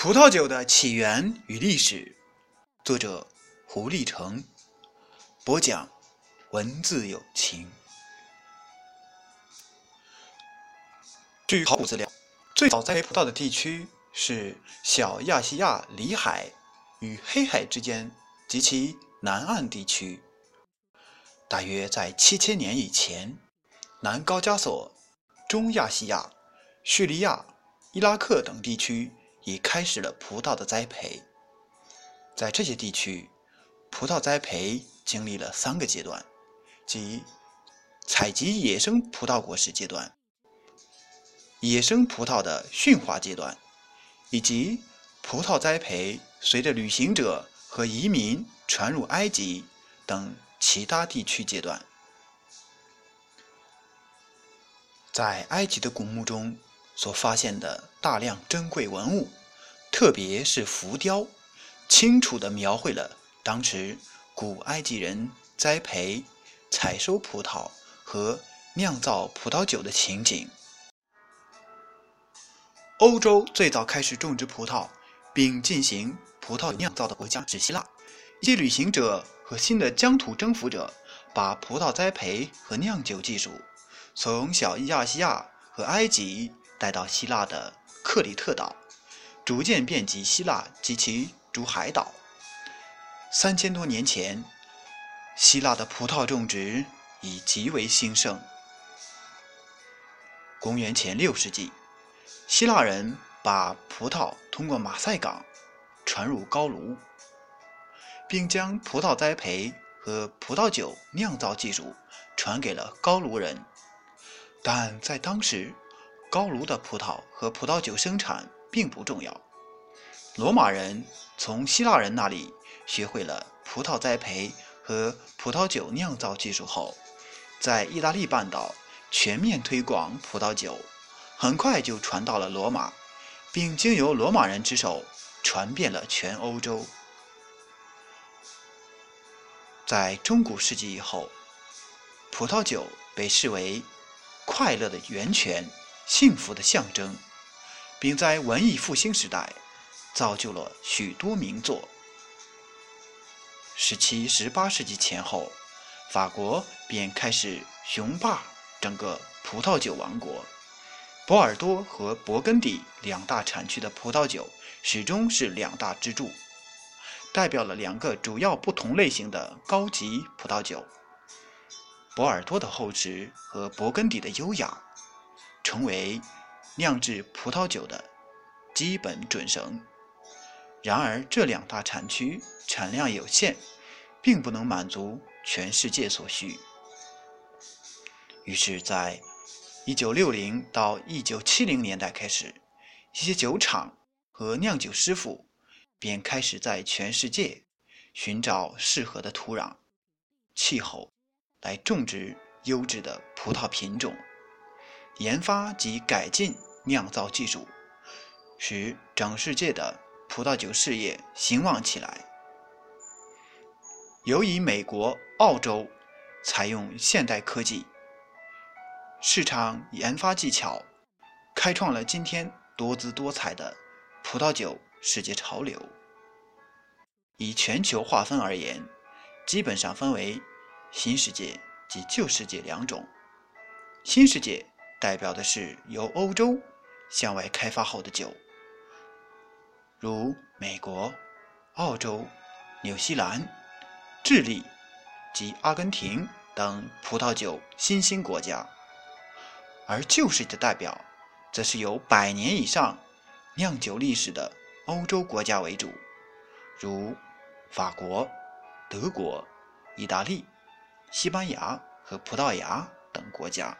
葡萄酒的起源与历史，作者胡立成，播讲文字有情。据考古资料，最早栽培葡萄的地区是小亚细亚里海与黑海之间及其南岸地区。大约在七千年以前，南高加索、中亚细亚、叙利亚、伊拉克等地区。已开始了葡萄的栽培。在这些地区，葡萄栽培经历了三个阶段，即采集野生葡萄果实阶段、野生葡萄的驯化阶段，以及葡萄栽培随着旅行者和移民传入埃及等其他地区阶段。在埃及的古墓中所发现的大量珍贵文物。特别是浮雕，清楚地描绘了当时古埃及人栽培、采收葡萄和酿造葡萄酒的情景。欧洲最早开始种植葡萄并进行葡萄酿造的国家是希腊。一些旅行者和新的疆土征服者把葡萄栽培和酿酒技术从小亚细亚和埃及带到希腊的克里特岛。逐渐遍及希腊及其诸海岛。三千多年前，希腊的葡萄种植已极为兴盛。公元前六世纪，希腊人把葡萄通过马赛港传入高卢，并将葡萄栽培和葡萄酒酿造技术传给了高卢人。但在当时，高卢的葡萄和葡萄酒生产。并不重要。罗马人从希腊人那里学会了葡萄栽培和葡萄酒酿造技术后，在意大利半岛全面推广葡萄酒，很快就传到了罗马，并经由罗马人之手传遍了全欧洲。在中古世纪以后，葡萄酒被视为快乐的源泉、幸福的象征。并在文艺复兴时代造就了许多名作。十七、十八世纪前后，法国便开始雄霸整个葡萄酒王国。波尔多和勃艮第两大产区的葡萄酒始终是两大支柱，代表了两个主要不同类型的高级葡萄酒：波尔多的厚实和勃艮第的优雅，成为。酿制葡萄酒的基本准绳。然而，这两大产区产量有限，并不能满足全世界所需。于是，在1960到1970年代开始，一些酒厂和酿酒师傅便开始在全世界寻找适合的土壤、气候，来种植优质的葡萄品种，研发及改进。酿造技术使整世界的葡萄酒事业兴旺起来。由于美国、澳洲采用现代科技、市场研发技巧，开创了今天多姿多彩的葡萄酒世界潮流。以全球划分而言，基本上分为新世界及旧世界两种。新世界代表的是由欧洲。向外开发后的酒，如美国、澳洲、纽西兰、智利及阿根廷等葡萄酒新兴国家；而旧世的代表，则是有百年以上酿酒历史的欧洲国家为主，如法国、德国、意大利、西班牙和葡萄牙等国家。